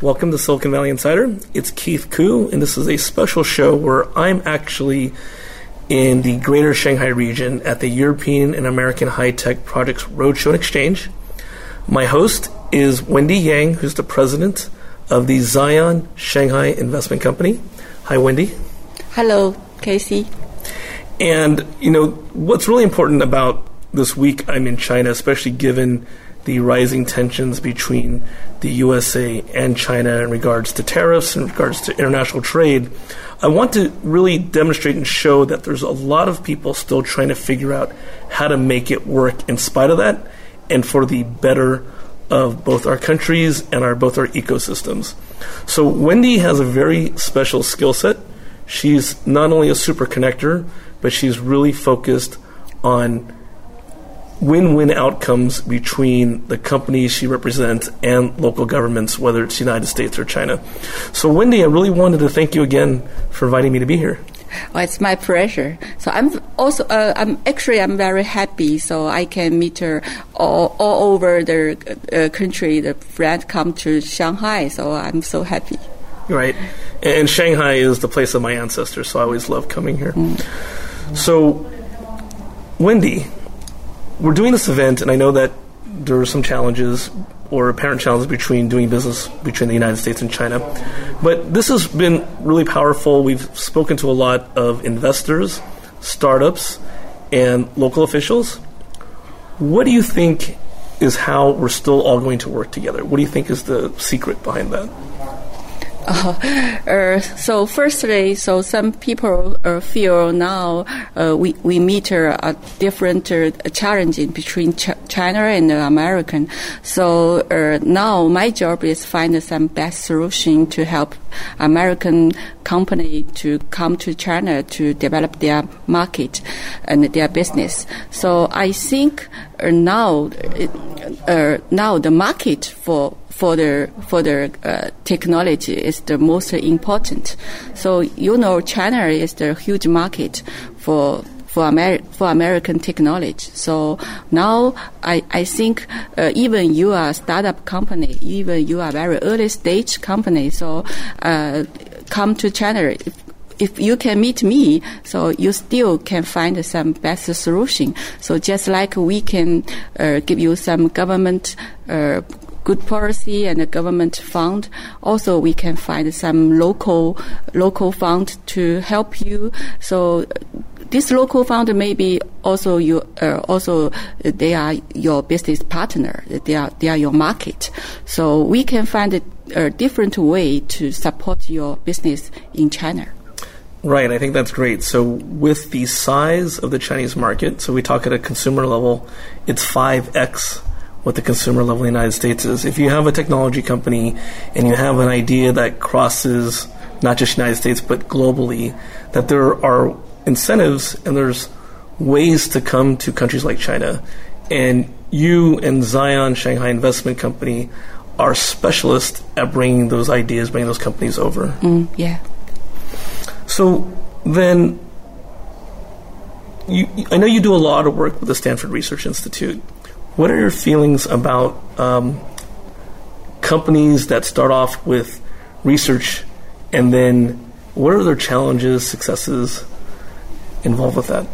Welcome to Silicon Valley Insider. It's Keith Koo, and this is a special show where I'm actually in the greater Shanghai region at the European and American High Tech Projects Roadshow and Exchange. My host is Wendy Yang, who's the president of the Zion Shanghai Investment Company. Hi, Wendy. Hello, Casey. And, you know, what's really important about this week I'm in China, especially given the rising tensions between the USA and China in regards to tariffs, in regards to international trade, I want to really demonstrate and show that there's a lot of people still trying to figure out how to make it work in spite of that and for the better of both our countries and our both our ecosystems. So Wendy has a very special skill set. She's not only a super connector, but she's really focused on win-win outcomes between the companies she represents and local governments, whether it's the United States or China. So, Wendy, I really wanted to thank you again for inviting me to be here. Well, it's my pleasure. So I'm also, uh, I'm actually, I'm very happy. So I can meet her all, all over the uh, country. The friend come to Shanghai. So I'm so happy. Right, and Shanghai is the place of my ancestors. So I always love coming here. Mm. So, Wendy, we're doing this event, and I know that there are some challenges or apparent challenges between doing business between the United States and China. But this has been really powerful. We've spoken to a lot of investors, startups, and local officials. What do you think is how we're still all going to work together? What do you think is the secret behind that? Uh, so firstly, so some people uh, feel now uh, we we meet a different uh, challenging between Ch- China and American. So uh, now my job is find some best solution to help American company to come to China to develop their market and their business. So I think uh, now now the market for for the for the uh, technology is the most important. So you know, China is the huge market for for, Ameri- for American technology. So now I, I think uh, even you are a startup company, even you are very early stage company, so uh, come to China. If, if you can meet me, so you still can find some best solution. So just like we can uh, give you some government uh, good policy and a government fund. Also, we can find some local local fund to help you. So this local fund maybe also you uh, also they are your business partner. They are they are your market. So we can find a, a different way to support your business in China. Right, I think that's great. So, with the size of the Chinese market, so we talk at a consumer level, it's 5x what the consumer level in the United States is. If you have a technology company and you have an idea that crosses not just the United States but globally, that there are incentives and there's ways to come to countries like China. And you and Zion Shanghai Investment Company are specialists at bringing those ideas, bringing those companies over. Mm, yeah. So then, you, I know you do a lot of work with the Stanford Research Institute. What are your feelings about um, companies that start off with research and then what are their challenges, successes involved with that?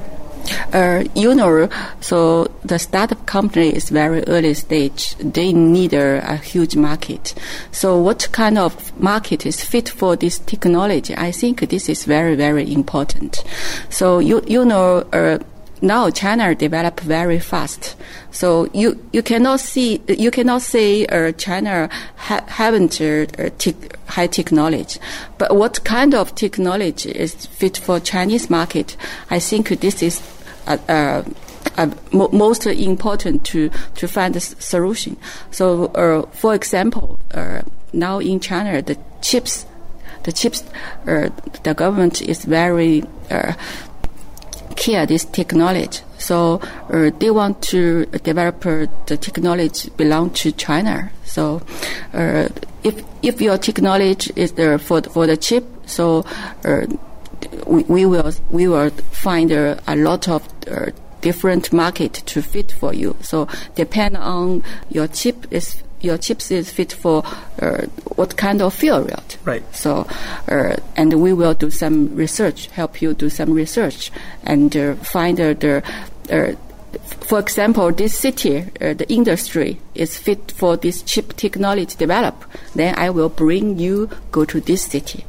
Uh, you know, so the startup company is very early stage. They need a, a, huge market. So what kind of market is fit for this technology? I think this is very, very important. So you, you know, uh, now China develop very fast. So you, you cannot see you cannot say uh, China ha- haven't uh, te- high technology, but what kind of technology is fit for Chinese market? I think this is uh, uh, uh most important to to find a solution. So, uh, for example, now in China the chips, the chips, the government is very care this technology. So uh, they want to develop uh, the technology belong to China. So uh, if if your technology is there for the, for the chip, so uh, we, we will we will find uh, a lot of uh, different market to fit for you. So depend on your chip is your chips is fit for uh, what kind of field. Right. So, uh, and we will do some research, help you do some research, and uh, find the. for example, this city, uh, the industry is fit for this chip technology develop. Then I will bring you go to this city.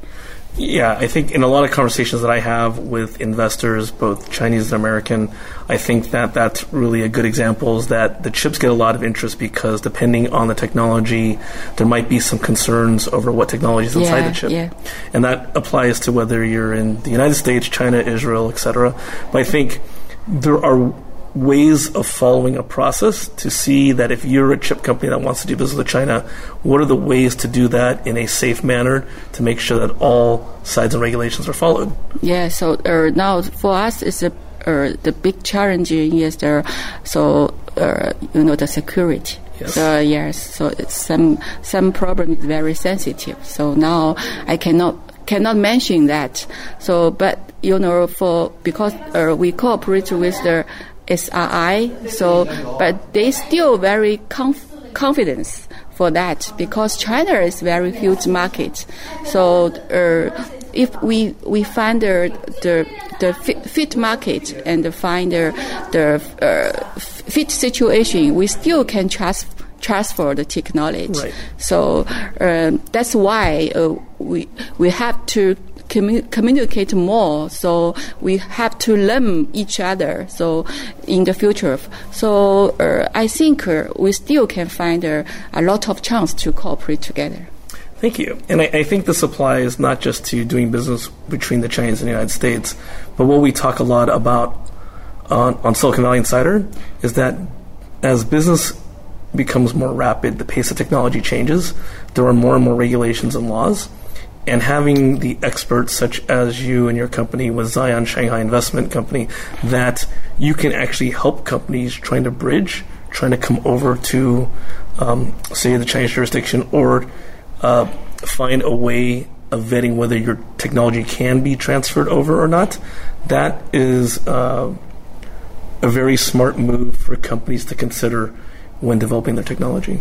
Yeah, I think in a lot of conversations that I have with investors, both Chinese and American, I think that that's really a good example is that the chips get a lot of interest because depending on the technology, there might be some concerns over what technology is inside yeah, the chip. Yeah. And that applies to whether you're in the United States, China, Israel, etc. But I think there are ways of following a process to see that if you're a chip company that wants to do business with China, what are the ways to do that in a safe manner to make sure that all sides and regulations are followed? Yeah, so uh, now for us, it's a, uh, the big challenge is there, so uh, you know the security. Yes. So yes, so some some problem is very sensitive. So now I cannot cannot mention that. So, but you know, for because uh, we cooperate with the SRI. So, but they still very conf- confidence for that because China is very huge market. So, uh, if we we find the the, the fit market and find the the uh, fit situation, we still can trust transfer the technology. Right. So uh, that's why uh, we we have to commu- communicate more. So we have to learn each other. So in the future, so uh, I think uh, we still can find uh, a lot of chance to cooperate together. Thank you. And I, I, think this applies not just to doing business between the Chinese and the United States, but what we talk a lot about on, on Silicon Valley Insider is that as business becomes more rapid, the pace of technology changes, there are more and more regulations and laws and having the experts such as you and your company with Zion Shanghai Investment Company that you can actually help companies trying to bridge, trying to come over to, um, say, the Chinese jurisdiction or uh, find a way of vetting whether your technology can be transferred over or not. That is uh, a very smart move for companies to consider when developing their technology.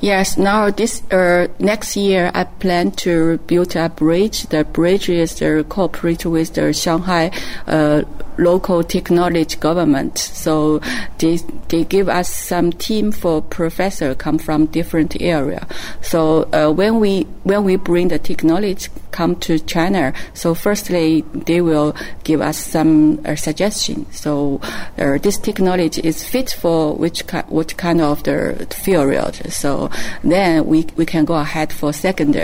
Yes, now this uh, next year I plan to build a bridge. The bridge is to cooperate with the Shanghai uh, local technology government. So they they give us some team for professor come from different area. So uh, when we when we bring the technology come to China, so firstly they will give us some uh, suggestion. So uh, this technology is fit for which ki- what kind of the field. So then we we can go ahead for second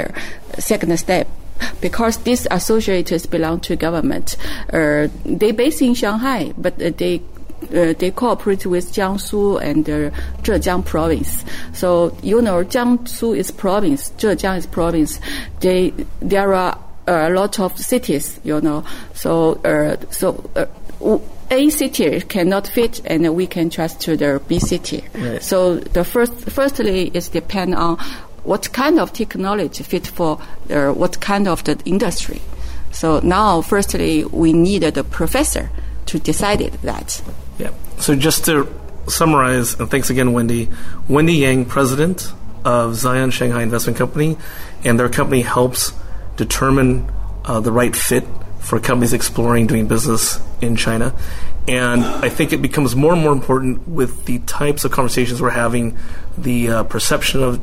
second step because these associates belong to government. Uh, they based in Shanghai, but uh, they uh, they cooperate with Jiangsu and uh, Zhejiang province. So you know, Jiangsu is province, Zhejiang is province. They there are a lot of cities, you know. So uh, so. Uh, a city cannot fit, and we can trust to the B city. Right. So the first, firstly, is depend on what kind of technology fit for uh, what kind of the industry. So now, firstly, we needed a professor to decide that. Yeah. So just to summarize, and thanks again, Wendy. Wendy Yang, president of Zion Shanghai Investment Company, and their company helps determine uh, the right fit for companies exploring doing business in China. And I think it becomes more and more important with the types of conversations we're having, the uh, perception of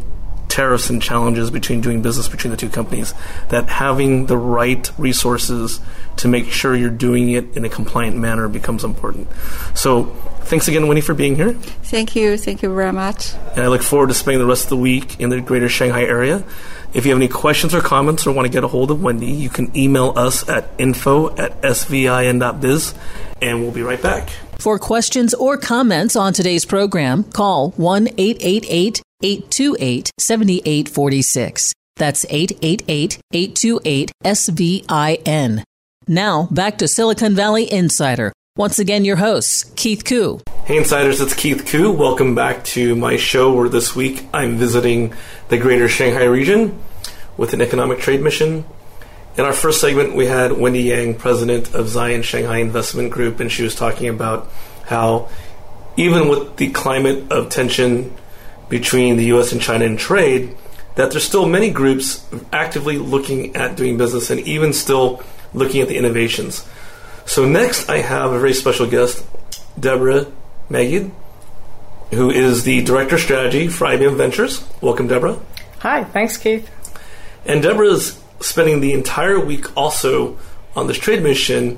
tariffs and challenges between doing business between the two companies, that having the right resources to make sure you're doing it in a compliant manner becomes important. So, thanks again, Winnie, for being here. Thank you. Thank you very much. And I look forward to spending the rest of the week in the greater Shanghai area. If you have any questions or comments or want to get a hold of Wendy, you can email us at info at svin.biz, and we'll be right back. For questions or comments on today's program, call 1 888 828 7846. That's 888 828 SVIN. Now, back to Silicon Valley Insider Once again, your host, Keith Koo. Hey, Insiders, it's Keith Koo. Welcome back to my show where this week I'm visiting the greater Shanghai region with an economic trade mission. In our first segment, we had Wendy Yang, president of Zion Shanghai Investment Group, and she was talking about how even with the climate of tension between the U.S. and China in trade, that there's still many groups actively looking at doing business and even still looking at the innovations. So next, I have a very special guest, Deborah Magid, who is the director of strategy for IBM Ventures. Welcome, Deborah. Hi, thanks, Keith. And Deborah is spending the entire week also on this trade mission,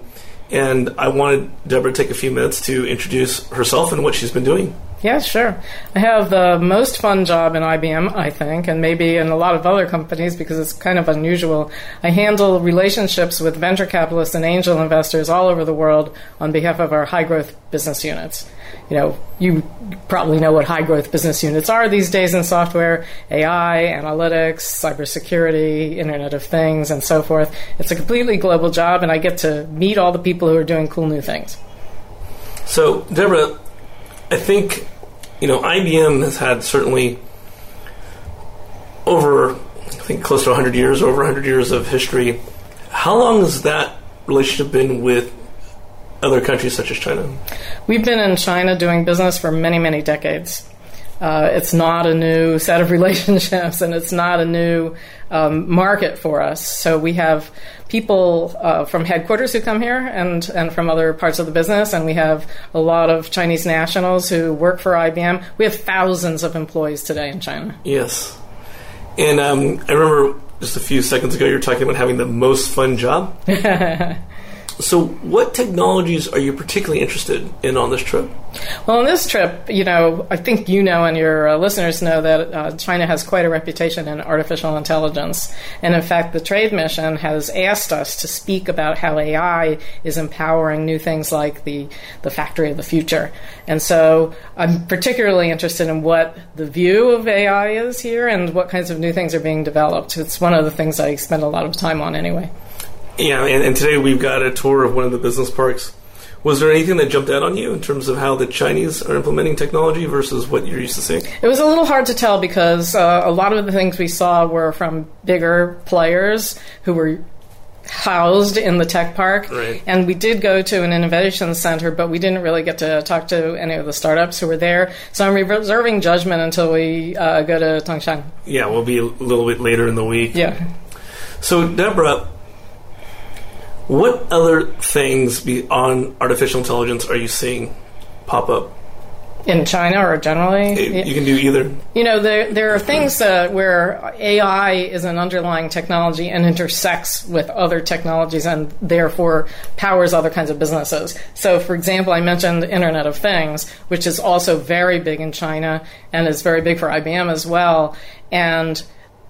and I wanted Deborah to take a few minutes to introduce herself and what she's been doing. Yeah, sure. I have the most fun job in IBM, I think, and maybe in a lot of other companies because it's kind of unusual. I handle relationships with venture capitalists and angel investors all over the world on behalf of our high growth business units. You know, you probably know what high growth business units are these days in software AI, analytics, cybersecurity, Internet of Things, and so forth. It's a completely global job, and I get to meet all the people who are doing cool new things. So, Deborah, I think, you know, IBM has had certainly over, I think, close to 100 years, over 100 years of history. How long has that relationship been with other countries such as China? We've been in China doing business for many, many decades. Uh, it's not a new set of relationships and it's not a new um, market for us. So we have people uh, from headquarters who come here and, and from other parts of the business, and we have a lot of Chinese nationals who work for IBM. We have thousands of employees today in China. Yes. And um, I remember just a few seconds ago you were talking about having the most fun job. So, what technologies are you particularly interested in on this trip? Well, on this trip, you know, I think you know and your uh, listeners know that uh, China has quite a reputation in artificial intelligence. And in fact, the trade mission has asked us to speak about how AI is empowering new things like the, the factory of the future. And so I'm particularly interested in what the view of AI is here and what kinds of new things are being developed. It's one of the things I spend a lot of time on anyway. Yeah, and, and today we've got a tour of one of the business parks. Was there anything that jumped out on you in terms of how the Chinese are implementing technology versus what you're used to seeing? It was a little hard to tell because uh, a lot of the things we saw were from bigger players who were housed in the tech park. Right. And we did go to an innovation center, but we didn't really get to talk to any of the startups who were there. So I'm reserving judgment until we uh, go to Tangshan. Yeah, we'll be a little bit later in the week. Yeah. So, Deborah, what other things beyond artificial intelligence are you seeing pop up? In China or generally? It, you can do either. You know, there, there are things uh, where AI is an underlying technology and intersects with other technologies and therefore powers other kinds of businesses. So, for example, I mentioned Internet of Things, which is also very big in China and is very big for IBM as well. And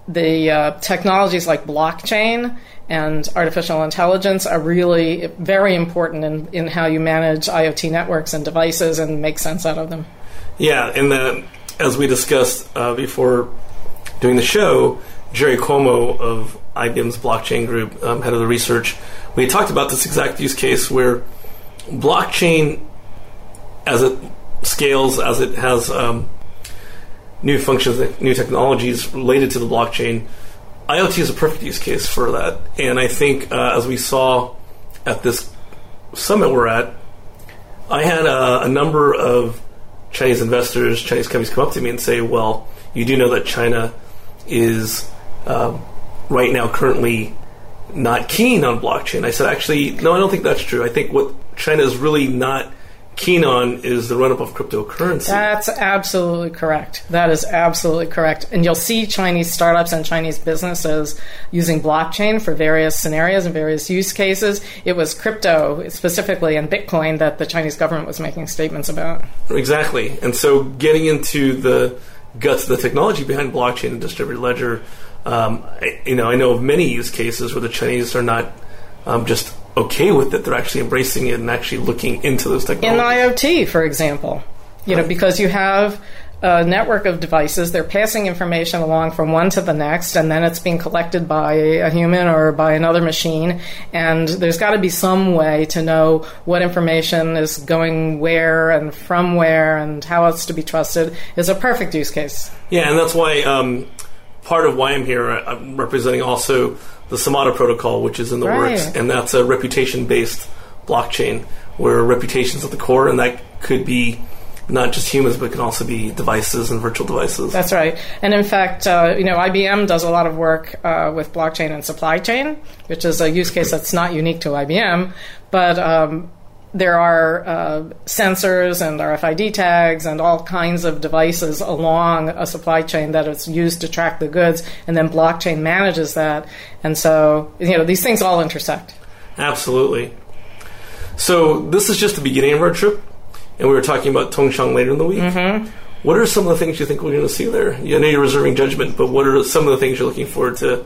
the uh, technologies like blockchain and artificial intelligence are really very important in, in how you manage IoT networks and devices and make sense out of them. Yeah, and the, as we discussed uh, before doing the show, Jerry Cuomo of IBM's blockchain group, um, head of the research, we talked about this exact use case where blockchain, as it scales, as it has um, new functions, new technologies related to the blockchain, IoT is a perfect use case for that. And I think, uh, as we saw at this summit we're at, I had a, a, number of Chinese investors, Chinese companies come up to me and say, well, you do know that China is um, right now currently not keen on blockchain. I said, actually, no, I don't think that's true. I think what China is really not keen on is the run up of cryptocurrency. That's absolutely correct. That is absolutely correct. And you'll see Chinese startups and Chinese businesses using blockchain for various scenarios and various use cases. It was crypto specifically and Bitcoin that the Chinese government was making statements about. Exactly. And so getting into the guts of the technology behind blockchain and distributed ledger, um, I, you know, I know of many use cases where the Chinese are not um, just okay with it. They're actually embracing it and actually looking into those technologies. In IoT, for example, you know, because you have a network of devices. They're passing information along from one to the next, and then it's being collected by a human or by another machine. And there's got to be some way to know what information is going where and from where and how it's to be trusted. Is a perfect use case. Yeah, and that's why um, part of why I'm here. I'm representing also the Samata protocol, which is in the Right. works, and that's a reputation-based blockchain where reputation's at the core, and that could be not just humans, but can also be devices and virtual devices. That's right. And in fact, uh, you know, IBM does a lot of work uh, with blockchain and supply chain, which is a use case that's not unique to IBM, but um, there are uh, sensors and RFID tags and all kinds of devices along a supply chain that is used to track the goods, and then blockchain manages that. And so, you know, these things all intersect. Absolutely. So this is just the beginning of our trip, and we were talking about Tongshan later in the week. Mm-hmm. What are some of the things you think we're going to see there? I know you're reserving judgment, but what are some of the things you're looking forward to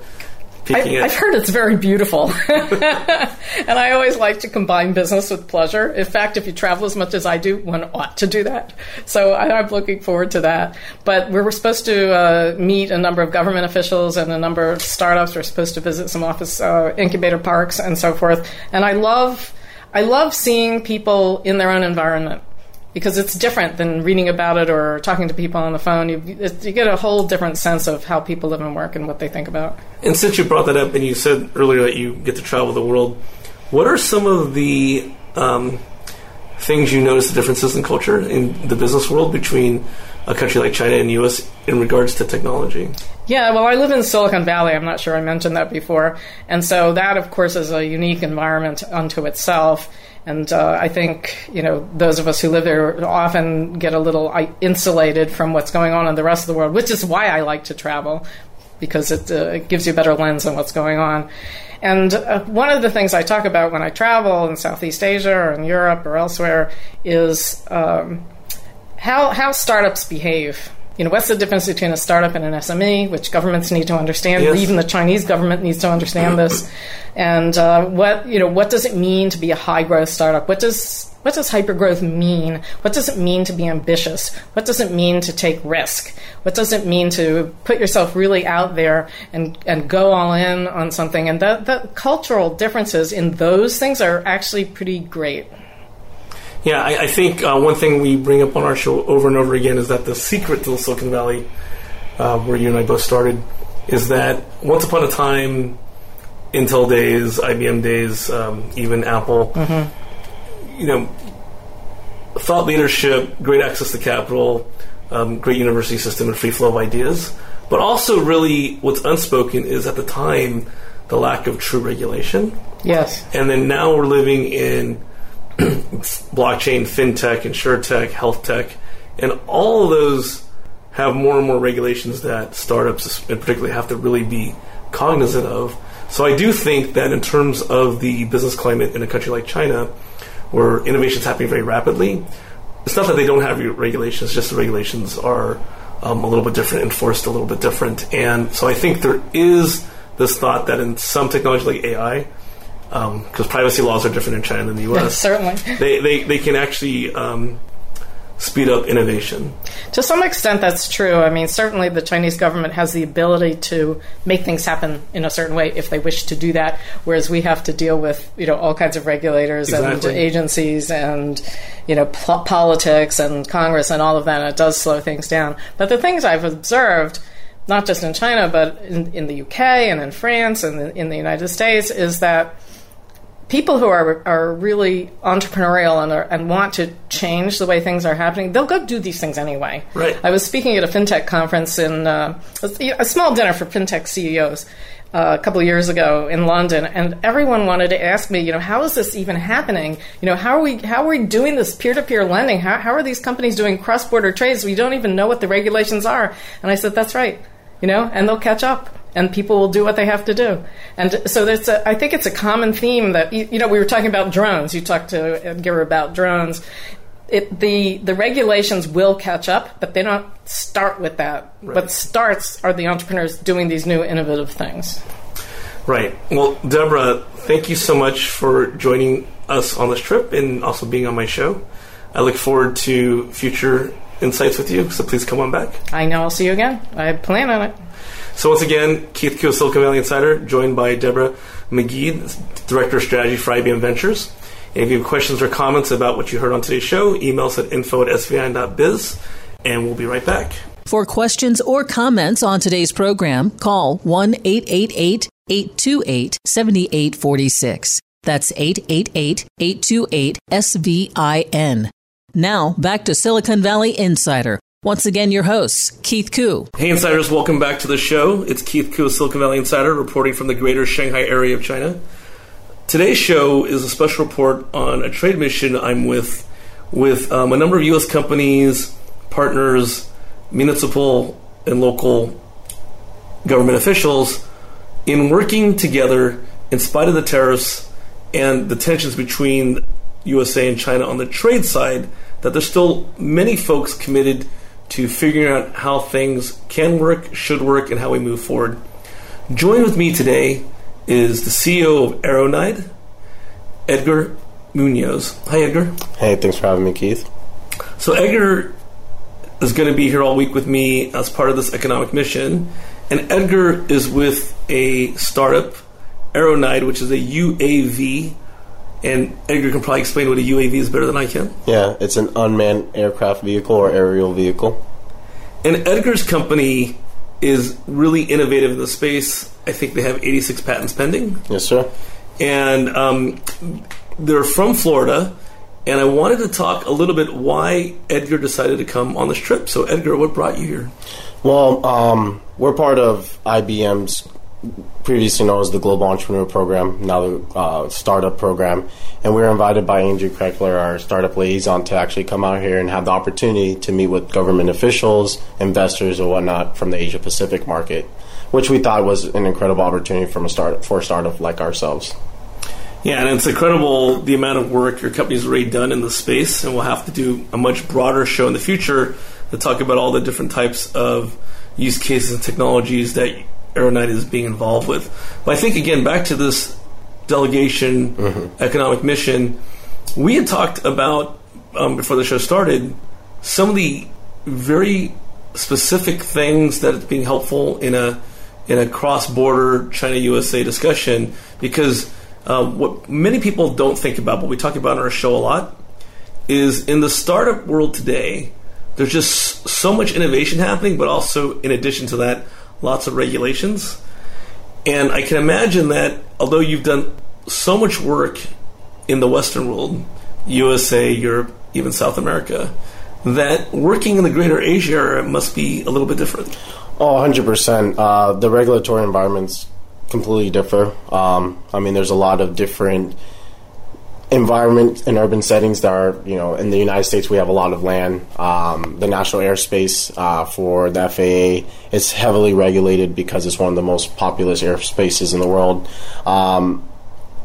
peeking I? I've heard it's very beautiful. and I always like to combine business with pleasure. In fact, if you travel as much as I do, one ought to do that. So I, I'm looking forward to that. But we were supposed to uh, meet a number of government officials and a number of startups. We're supposed to visit some office uh, incubator parks and so forth. And I love, I love seeing people in their own environment because it's different than reading about it or talking to people on the phone. You, you get a whole different sense of how people live and work and what they think about. And since you brought that up, and you said earlier that you get to travel the world, what are some of the um, things you notice the differences in culture in the business world between a country like China and U.S. in regards to technology? Yeah, well, I live in Silicon Valley. I'm not sure I mentioned that before. And so that, of course, is a unique environment unto itself. And uh, I think, you know, those of us who live there often get a little insulated from what's going on in the rest of the world, which is why I like to travel, because it, uh, it gives you a better lens on what's going on. And uh, one of the things I talk about when I travel in Southeast Asia or in Europe or elsewhere is um, how how startups behave. You know, what's the difference between a startup and an SME, which governments need to understand. Yes. Even the Chinese government needs to understand this. And uh, what you know, what does it mean to be a high growth startup? What does what does hypergrowth mean? What does it mean to be ambitious? What does it mean to take risk? What does it mean to put yourself really out there and, and go all in on something? And the, the cultural differences in those things are actually pretty great. Yeah, I, I think uh, one thing we bring up on our show over and over again is that the secret to the Silicon Valley, uh, where you and I both started, is that once upon a time, Intel days, IBM days, um, even Apple, you know, thought leadership, great access to capital, um, great university system, and free flow of ideas. But also, really, what's unspoken is at the time the lack of true regulation. Yes. And then now we're living in blockchain, fintech, insurtech, health tech, and all of those have more and more regulations that startups, in particular, have to really be cognizant of. So I do think that in terms of the business climate in a country like China, where innovation is happening very rapidly, it's not that they don't have regulations; just the regulations are um, a little bit different, enforced a little bit different. And so I think there is this thought that in some technology like AI, because privacy laws are different in China than the U.S., Certainly. they, they, they can actually um, speed up innovation. To some extent, that's true. I mean, certainly the Chinese government has the ability to make things happen in a certain way if they wish to do that, whereas we have to deal with you know all kinds of regulators and agencies and you know po- politics and Congress and all of that. And it does slow things down. But the things I've observed. Not just in China, but in, in the UK and in France and in the United States, is that people who are are really entrepreneurial and are, and want to change the way things are happening, they'll go do these things anyway. Right. I was speaking at a fintech conference in uh, a, small dinner for fintech CEOs. Uh, a couple of years ago in London, and everyone wanted to ask me, you know, how is this even happening? You know, how are we how are we doing this peer to peer lending? How how are these companies doing cross border trades? We don't even know what the regulations are. And I said, that's right, you know, and they'll catch up and people will do what they have to do. And so there's a, I think it's a common theme that you, you know we were talking about drones. You talked to Edgar about drones. It, the the regulations will catch up, but they don't start with that. What starts are the entrepreneurs doing these new innovative things. Right. Well, Deborah, thank you so much for joining us on this trip and also being on my show. I look forward to future insights with you. So please come on back. I know I'll see you again. I plan on it. So once again, Keith Silicon Valley Insider, joined by Deborah Magid, Director of Strategy for IBM Ventures. And if you have questions or comments about what you heard on today's show, email us at info at svin.biz, and we'll be right back. For questions or comments on today's program, call 1 888 828 7846. That's 888 828 SVIN. Now, back to Silicon Valley Insider. Once again, your hosts, Keith Koo. Hey, Insiders, welcome back to the show. It's Keith Koo, Silicon Valley Insider, reporting from the greater Shanghai area of China. Today's show is a special report on a trade mission I'm with, with um, a number of U.S. companies, partners, municipal and local government officials in working together in spite of the tariffs and the tensions between USA and China on the trade side, that there's still many folks committed to figuring out how things can work, should work, and how we move forward. Joined with me today is the CEO of Aeronyde, Edgar Munoz. Hi, Edgar. Hey, thanks for having me, Keith. So, Edgar is going to be here all week with me as part of this economic mission. And Edgar is with a startup, Aeronyde, which is a UAV. And Edgar can probably explain what a UAV is better than I can. Yeah, it's an unmanned aircraft vehicle or aerial vehicle. And Edgar's company is really innovative in the space. I think they have 86 patents pending. Yes, sir. And um, they're from Florida. And I wanted to talk a little bit why Edgar decided to come on this trip. So, Edgar, what brought you here? Well, um, we're part of IBM's previously known as the Global Entrepreneur Program, now the uh, Startup Program, and we were invited by Andrew Kreckler, our startup liaison, to actually come out here and have the opportunity to meet with government officials, investors, or whatnot from the Asia Pacific market, which we thought was an incredible opportunity from a for a startup like ourselves. Yeah, and it's incredible the amount of work your company's already done in the space, and we'll have to do a much broader show in the future to talk about all the different types of use cases and technologies that Aeronyde is being involved with. But I think again back to this delegation mm-hmm. economic mission, we had talked about um, before the show started some of the very specific things that are being helpful in a in a cross border China USA discussion because uh, what many people don't think about, but we talk about on our show a lot, is in the startup world today. There's just so much innovation happening, but also in addition to that, lots of regulations. And I can imagine that although you've done so much work in the Western world, USA, Europe, even South America, that working in the greater Asia area must be a little bit different. Oh, 100%. Uh, the regulatory environments completely differ. Um, I mean, there's a lot of different environment in urban settings that are, you know, in the United States, we have a lot of land. Um, the national airspace uh, for the FAA is heavily regulated because it's one of the most populous airspaces in the world. Um,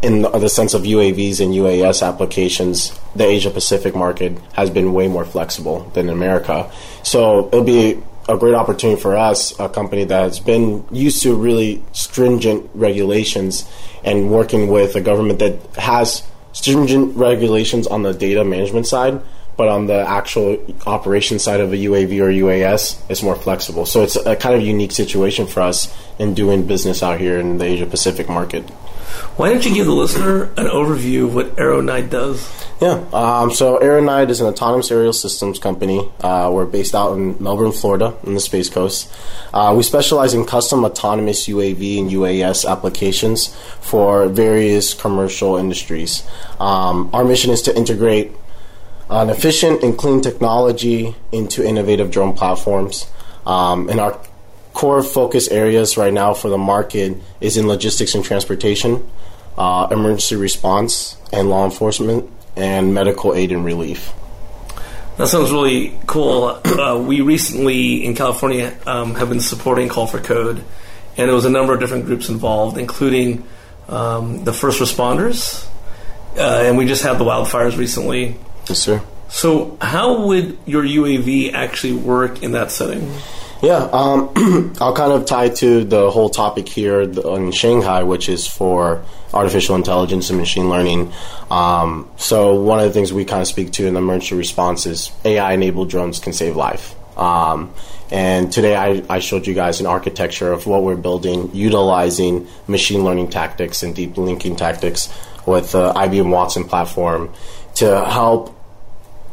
in the sense of UAVs and UAS applications, the Asia Pacific market has been way more flexible than America. So it'll be a great opportunity for us, a company that has been used to really stringent regulations and working with a government that has stringent regulations on the data management side, but on the actual operation side of a UAV or UAS, it's more flexible. So it's a kind of unique situation for us in doing business out here in the Asia Pacific market. Why don't you give the listener an overview of what Aeronyde does? Yeah, um, so Aeronyde is an autonomous aerial systems company. Uh, we're based out in Melbourne, Florida, in the Space Coast. Uh, we specialize in custom autonomous UAV and UAS applications for various commercial industries. Um, our mission is to integrate an efficient and clean technology into innovative drone platforms. Um, and our core focus areas right now for the market is in logistics and transportation, uh, emergency response, and law enforcement, and medical aid and relief. That sounds really cool. Uh, we recently in California um, have been supporting Call for Code, and there was a number of different groups involved, including um, the first responders, uh, and we just had the wildfires recently. Yes, sir. So, how would your UAV actually work in that setting? Yeah, um, I'll kind of tie to the whole topic here in Shanghai, which is for artificial intelligence and machine learning. Um, so one of the things we kind of speak to in the emergency response is AI-enabled drones can save life. Um, and today I, I, showed you guys an architecture of what we're building utilizing machine learning tactics and deep linking tactics with the IBM Watson platform to help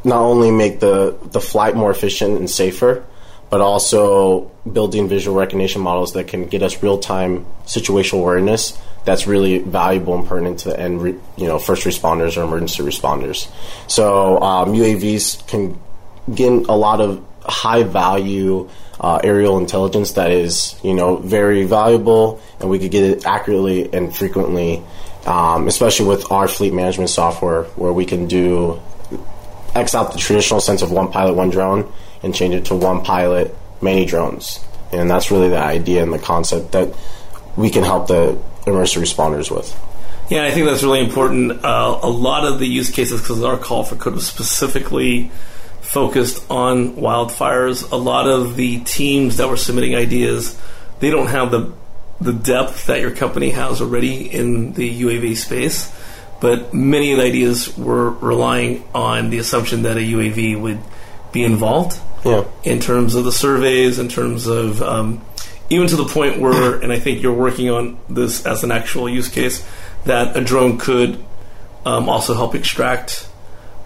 not only make the, the flight more efficient and safer, but also building visual recognition models that can get us real time situational awareness that's really valuable and pertinent to the end, re, you know, first responders or emergency responders. So um, UAVs can get a lot of high value uh, aerial intelligence that is, you know, very valuable, and we could get it accurately and frequently, um, especially with our fleet management software, where we can do X out the traditional sense of one pilot, one drone, and change it to one pilot, many drones. And that's really the idea and the concept that we can help the emergency responders with. Yeah, I think that's really important. Uh, a lot of the use cases, because our call for code was specifically focused on wildfires. A lot of the teams that were submitting ideas, they don't have the the depth that your company has already in the UAV space. But many of the ideas were relying on the assumption that a UAV would be involved yeah. in terms of the surveys, in terms of um, even to the point where, and I think you're working on this as an actual use case, that a drone could um, also help extract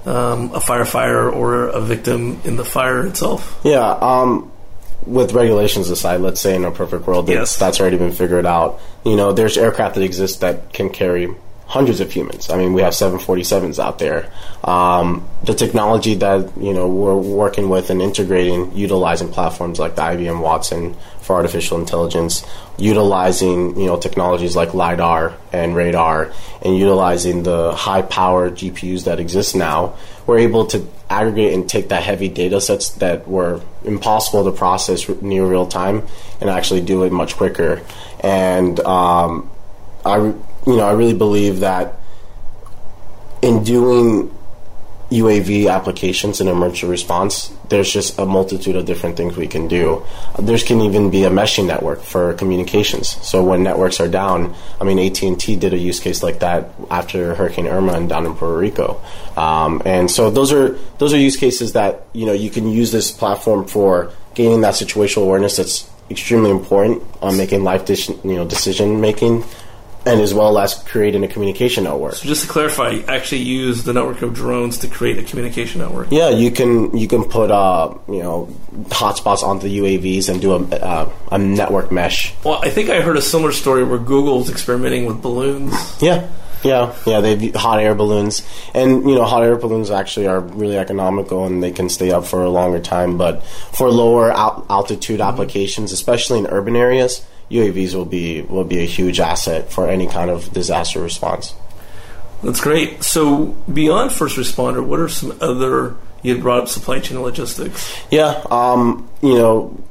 um, a firefighter or a victim in the fire itself? Yeah. Um, with regulations aside, let's say in a perfect world, yes. that's already been figured out. You know, there's aircraft that exist that can carry hundreds of humans. I mean, we have 747s out there. Um, the technology that you know we're working with and integrating, utilizing platforms like the IBM Watson for artificial intelligence, utilizing you know technologies like lidar and radar, and utilizing the high-power GPUs that exist now, we're able to aggregate and take that heavy data sets that were impossible to process near real time and actually do it much quicker. And um, I, you know, I really believe that in doing UAV applications and emergency response, there's just a multitude of different things we can do. There can even be a meshing network for communications. So when networks are down, I mean AT&T did a use case like that after Hurricane Irma and down in Puerto Rico. Um, and so those are those are use cases that you know you can use this platform for gaining that situational awareness that's extremely important on making life you know decision making and as well as creating a communication network. So just to clarify, you actually use the network of drones to create a communication network. Yeah, you can you can put uh, you know hotspots onto the UAVs and do a, uh, a network mesh. Well, I think I heard a similar story where Google's experimenting with balloons. Yeah. Yeah, yeah, they hot air balloons, and you know, hot air balloons actually are really economical and they can stay up for a longer time. But for lower al- altitude mm-hmm. applications, especially in urban areas, UAVs will be will be a huge asset for any kind of disaster response. That's great. So beyond first responder, what are some other you had brought up supply chain logistics? Yeah, um, you know,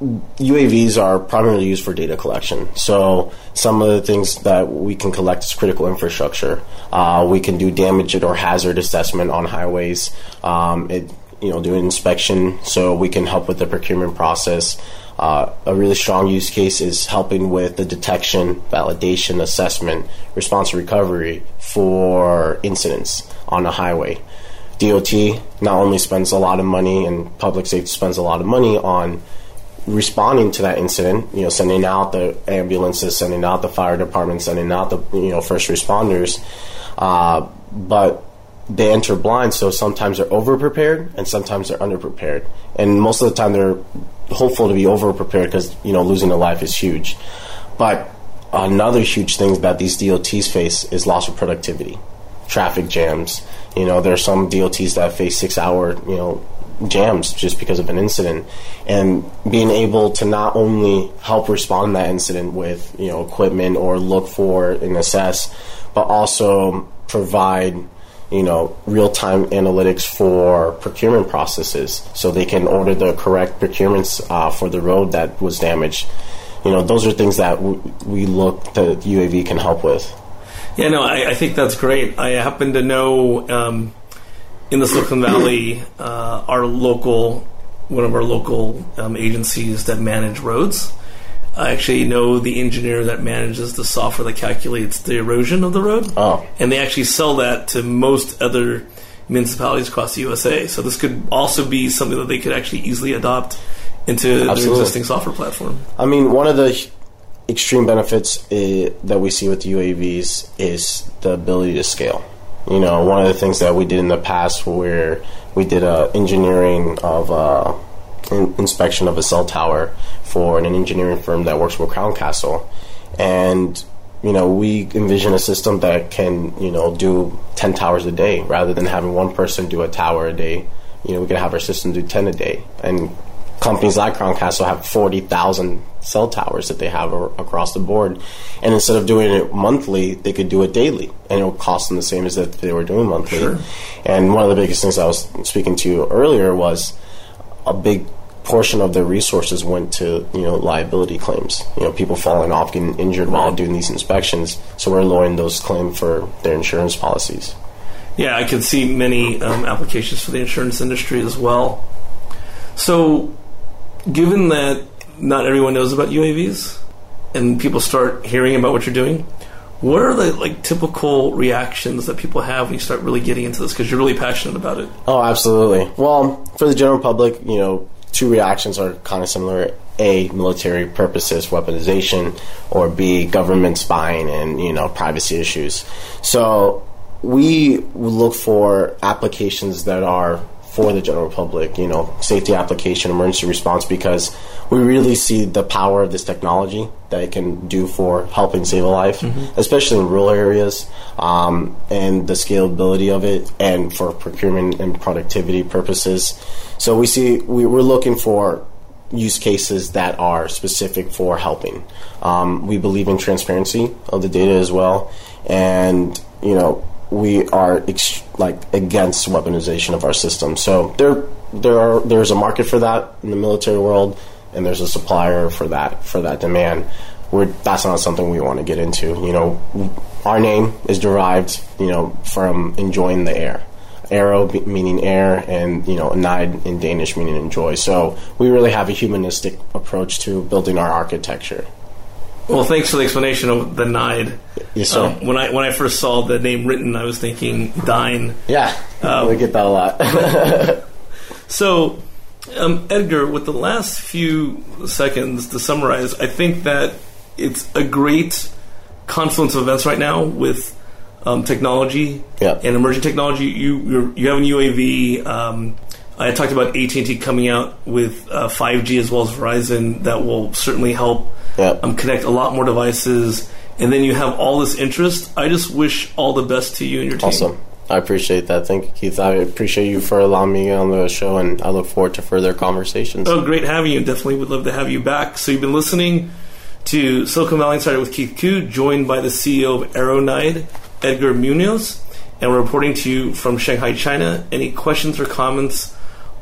UAVs are primarily used for data collection. So some of the things that we can collect is critical infrastructure. Uh, we can do damage or hazard assessment on highways. Um, it, you know, do an inspection so we can help with the procurement process. Uh, a really strong use case is helping with the detection, validation, assessment, response recovery for incidents on a highway. DOT not only spends a lot of money and public safety spends a lot of money on responding to that incident, you know, sending out the ambulances, sending out the fire department, sending out the you know first responders, uh, but they enter blind, so sometimes they're over prepared and sometimes they're under prepared, and most of the time they're hopeful to be over prepared because you know losing a life is huge. But another huge thing that these DOTs face is loss of productivity, traffic jams. You know, there are some DOTs that face six hour you know jams just because of an incident, and being able to not only help respond to that incident with you know equipment or look for and assess, but also provide you know, real-time analytics for procurement processes, so they can order the correct procurements uh, for the road that was damaged. You know, those are things that w- we look that UAV can help with. Yeah, no, I, I think that's great. I happen to know um, in the Silicon Valley, uh, our local, one of our local um, agencies that manage roads. I actually know the engineer that manages the software that calculates the erosion of the road. Oh. And they actually sell that to most other municipalities across the USA. So this could also be something that they could actually easily adopt into their existing software platform. I mean, one of the extreme benefits i that we see with the UAVs is the ability to scale. You know, one of the things that we did in the past where we did a engineering of uh, in- inspection of a cell tower for an engineering firm that works with Crown Castle, and you know, we envision a system that can you know do ten towers a day rather than having one person do a tower a day. You know, we could have our system do ten a day, and companies like Crown Castle have 40,000 cell towers that they have a- across the board. And instead of doing it monthly, they could do it daily. And it would cost them the same as if they were doing monthly. And one of the biggest things I was speaking to earlier was a big portion of their resources went to, you know, liability claims. You know, people falling off, getting injured while doing these inspections. So we're lowering those claims for their insurance policies. Yeah, I can see many um, applications for the insurance industry as well. So, given that not everyone knows about UAVs, and people start hearing about what you're doing, what are the like typical reactions that people have when you start really getting into this? Because you're really passionate about it. Oh, absolutely. Well, for the general public, you know, two reactions are kind of similar. A, military purposes, weaponization, or B, government spying and, you know, privacy issues. So we look for applications that are for the general public, you know, safety application, emergency response, because we really see the power of this technology that it can do for helping save a life, especially in rural areas, um, and the scalability of it, and for procurement and productivity purposes. So we see we, we're looking for use cases that are specific for helping. Um, we believe in transparency of the data as well, and you know we are ex- like against weaponization of our system. So there there are there's a market for that in the military world, and there's a supplier for that for that demand. We're, that's not something we want to get into. You know, our name is derived, you know, from enjoying the air. Arrow be- meaning air, and you know, nyde in Danish meaning enjoy. So we really have a humanistic approach to building our architecture. Well, thanks for the explanation of the NIDE. Yes, sir. Um, when I when I first saw the name written, I was thinking Dine. yeah, we get that a lot. So, um, Edgar, with the last few seconds to summarize, I think that it's a great confluence of events right now with um, technology Yeah. and emerging technology. You you're, you have a UAV. Um, I talked about AT and T coming out with uh, 5G as well as Verizon that will certainly help Yeah. um, connect a lot more devices. And then you have all this interest. I just wish all the best to you and your team. awesome. I appreciate that. Thank you, Keith. I appreciate you for allowing me on the show, and I look forward to further conversations. Oh, great having you. Definitely would love to have you back. So you've been listening to Silicon Valley Insider with Keith Koo, joined by the CEO of Aeronyde, Edgar Munoz, and we're reporting to you from Shanghai, China. Any questions or comments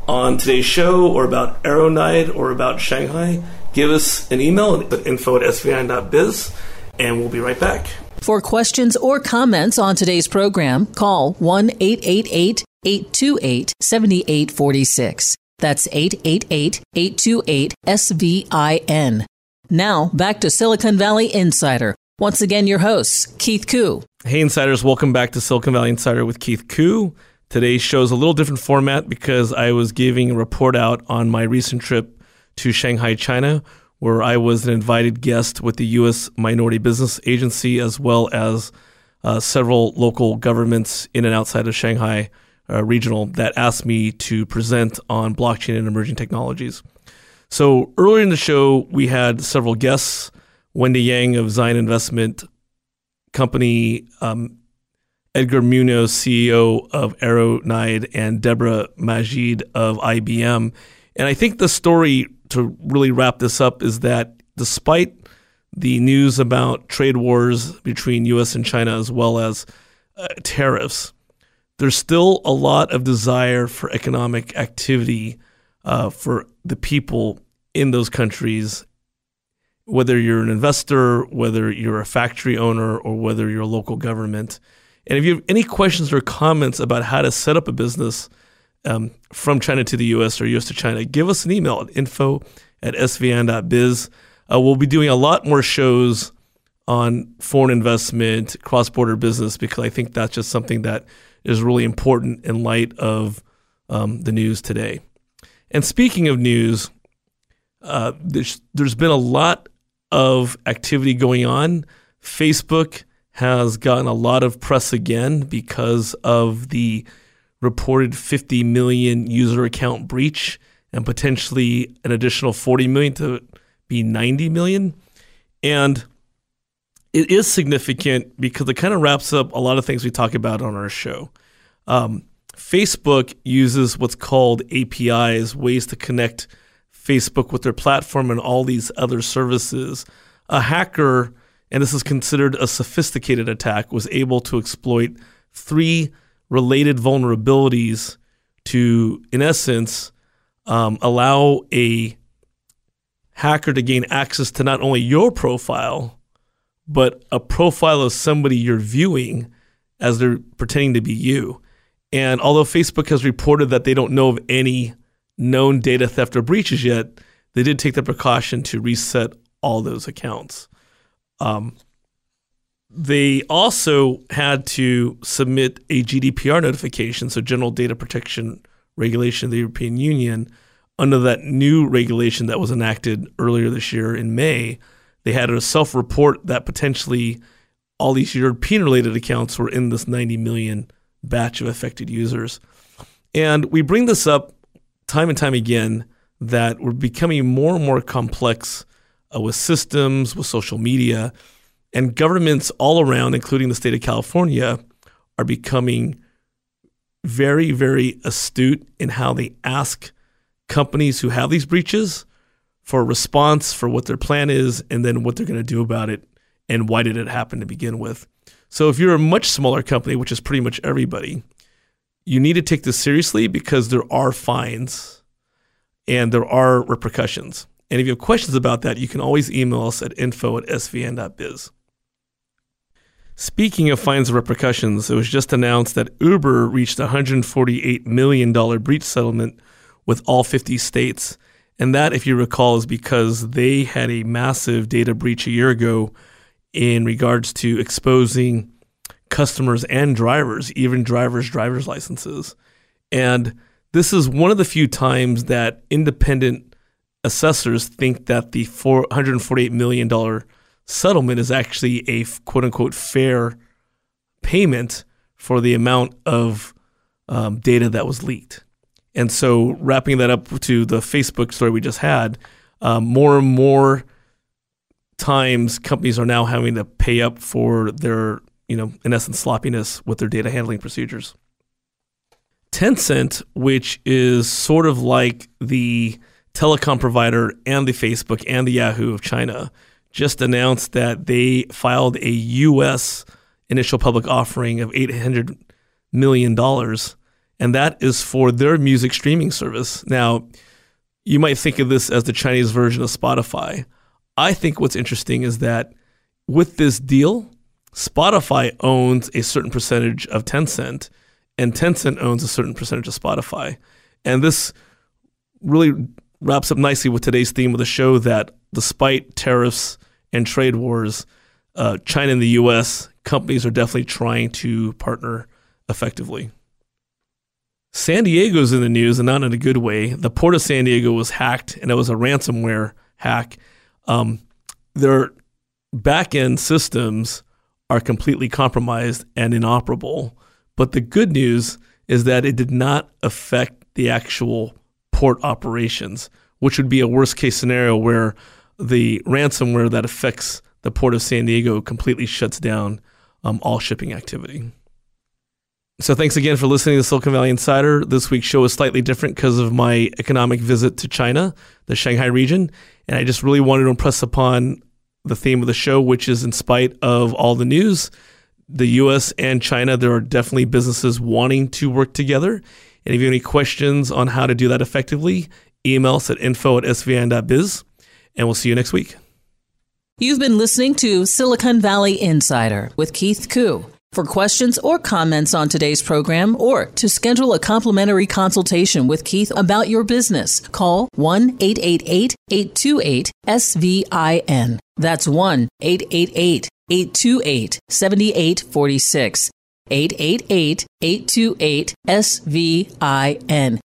on today's show or about Aeronyde or about Shanghai, give us an email at info at svin.biz, and we'll be right back. For questions or comments on today's program, call 1 888 828 7846. That's 888 828 SVIN. Now, back to Silicon Valley Insider. Once again, your hosts, Keith Koo. Hey, insiders, welcome back to Silicon Valley Insider with Keith Koo. Today's show is a little different format because I was giving a report out on my recent trip to Shanghai, China, where I was an invited guest with the U.S. Minority Business Agency as well as uh, several local governments in and outside of Shanghai uh, regional that asked me to present on blockchain and emerging technologies. So earlier in the show, we had several guests. Wendy Yang of Zion Investment Company, um, Edgar Munoz, CEO of Aeronyde, and Deborah Magid of IBM. And I think the story to really wrap this up is that despite the news about trade wars between U.S. and China, as well as uh, tariffs, there's still a lot of desire for economic activity uh, for the people in those countries, whether you're an investor, whether you're a factory owner, or whether you're a local government. And if you have any questions or comments about how to set up a business um, from China to the US or US to China, give us an email at info at svin.biz. Uh, we'll be doing a lot more shows on foreign investment, cross border business, because I think that's just something that is really important in light of um, the news today. And speaking of news, uh, there's, there's been a lot of activity going on. Facebook has gotten a lot of press again because of the reported 50 million user account breach and potentially an additional 40 million to be 90 million. And it is significant because it kind of wraps up a lot of things we talk about on our show. Um, Facebook uses what's called APIs, ways to connect Facebook with their platform and all these other services. A hacker, and this is considered a sophisticated attack, was able to exploit three related vulnerabilities to, in essence, um, allow a hacker to gain access to not only your profile, but a profile of somebody you're viewing as they're pretending to be you. And although Facebook has reported that they don't know of any known data theft or breaches yet, they did take the precaution to reset all those accounts. Um, they also had to submit a GDPR notification, so General Data Protection Regulation of the European Union, under that new regulation that was enacted earlier this year in May. They had a self report that potentially all these European related accounts were in this 90 million batch of affected users. And we bring this up time and time again that we're becoming more and more complex uh, with systems, with social media, and governments all around, including the state of California, are becoming very, very astute in how they ask companies who have these breaches for a response for what their plan is and then what they're going to do about it and why did it happen to begin with. So if you're a much smaller company, which is pretty much everybody, you need to take this seriously because there are fines and there are repercussions. And if you have questions about that, you can always email us at info at svin.biz. Speaking of fines and repercussions, it was just announced that Uber reached a $148 million breach settlement with all 50 states. And that, if you recall, is because they had a massive data breach a year ago in regards to exposing customers and drivers, even drivers' driver's licenses. And this is one of the few times that independent assessors think that the $148 million settlement is actually a quote unquote fair payment for the amount of um, data that was leaked. And so, wrapping that up to the Facebook story we just had, um, more and more times companies are now having to pay up for their, you know, in essence, sloppiness with their data handling procedures. Tencent, which is sort of like the telecom provider and the Facebook and the Yahoo of China, just announced that they filed a U.S. initial public offering of $800 million, and that is for their music streaming service. Now, you might think of this as the Chinese version of Spotify. I think what's interesting is that with this deal, Spotify owns a certain percentage of Tencent, and Tencent owns a certain percentage of Spotify. And this really wraps up nicely with today's theme of the show that despite tariffs and trade wars, uh, China and the US companies are definitely trying to partner effectively. San Diego's in the news and not in a good way. The port of San Diego was hacked and it was a ransomware hack um, their back end systems are completely compromised and inoperable. But the good news is that it did not affect the actual port operations, which would be a worst case scenario where the ransomware that affects the port of San Diego completely shuts down um, all shipping activity. So, thanks again for listening to Silicon Valley Insider. This week's show is slightly different because of my economic visit to China, the Shanghai region. And I just really wanted to impress upon the theme of the show, which is in spite of all the news, the US and China, there are definitely businesses wanting to work together. And if you have any questions on how to do that effectively, email us at info at svin.biz. And we'll see you next week. You've been listening to Silicon Valley Insider with Keith Koo. For questions or comments on today's program or to schedule a complimentary consultation with Keith about your business, call 1 888 828 SVIN. That's 1 888 828 7846. 888 828 SVIN.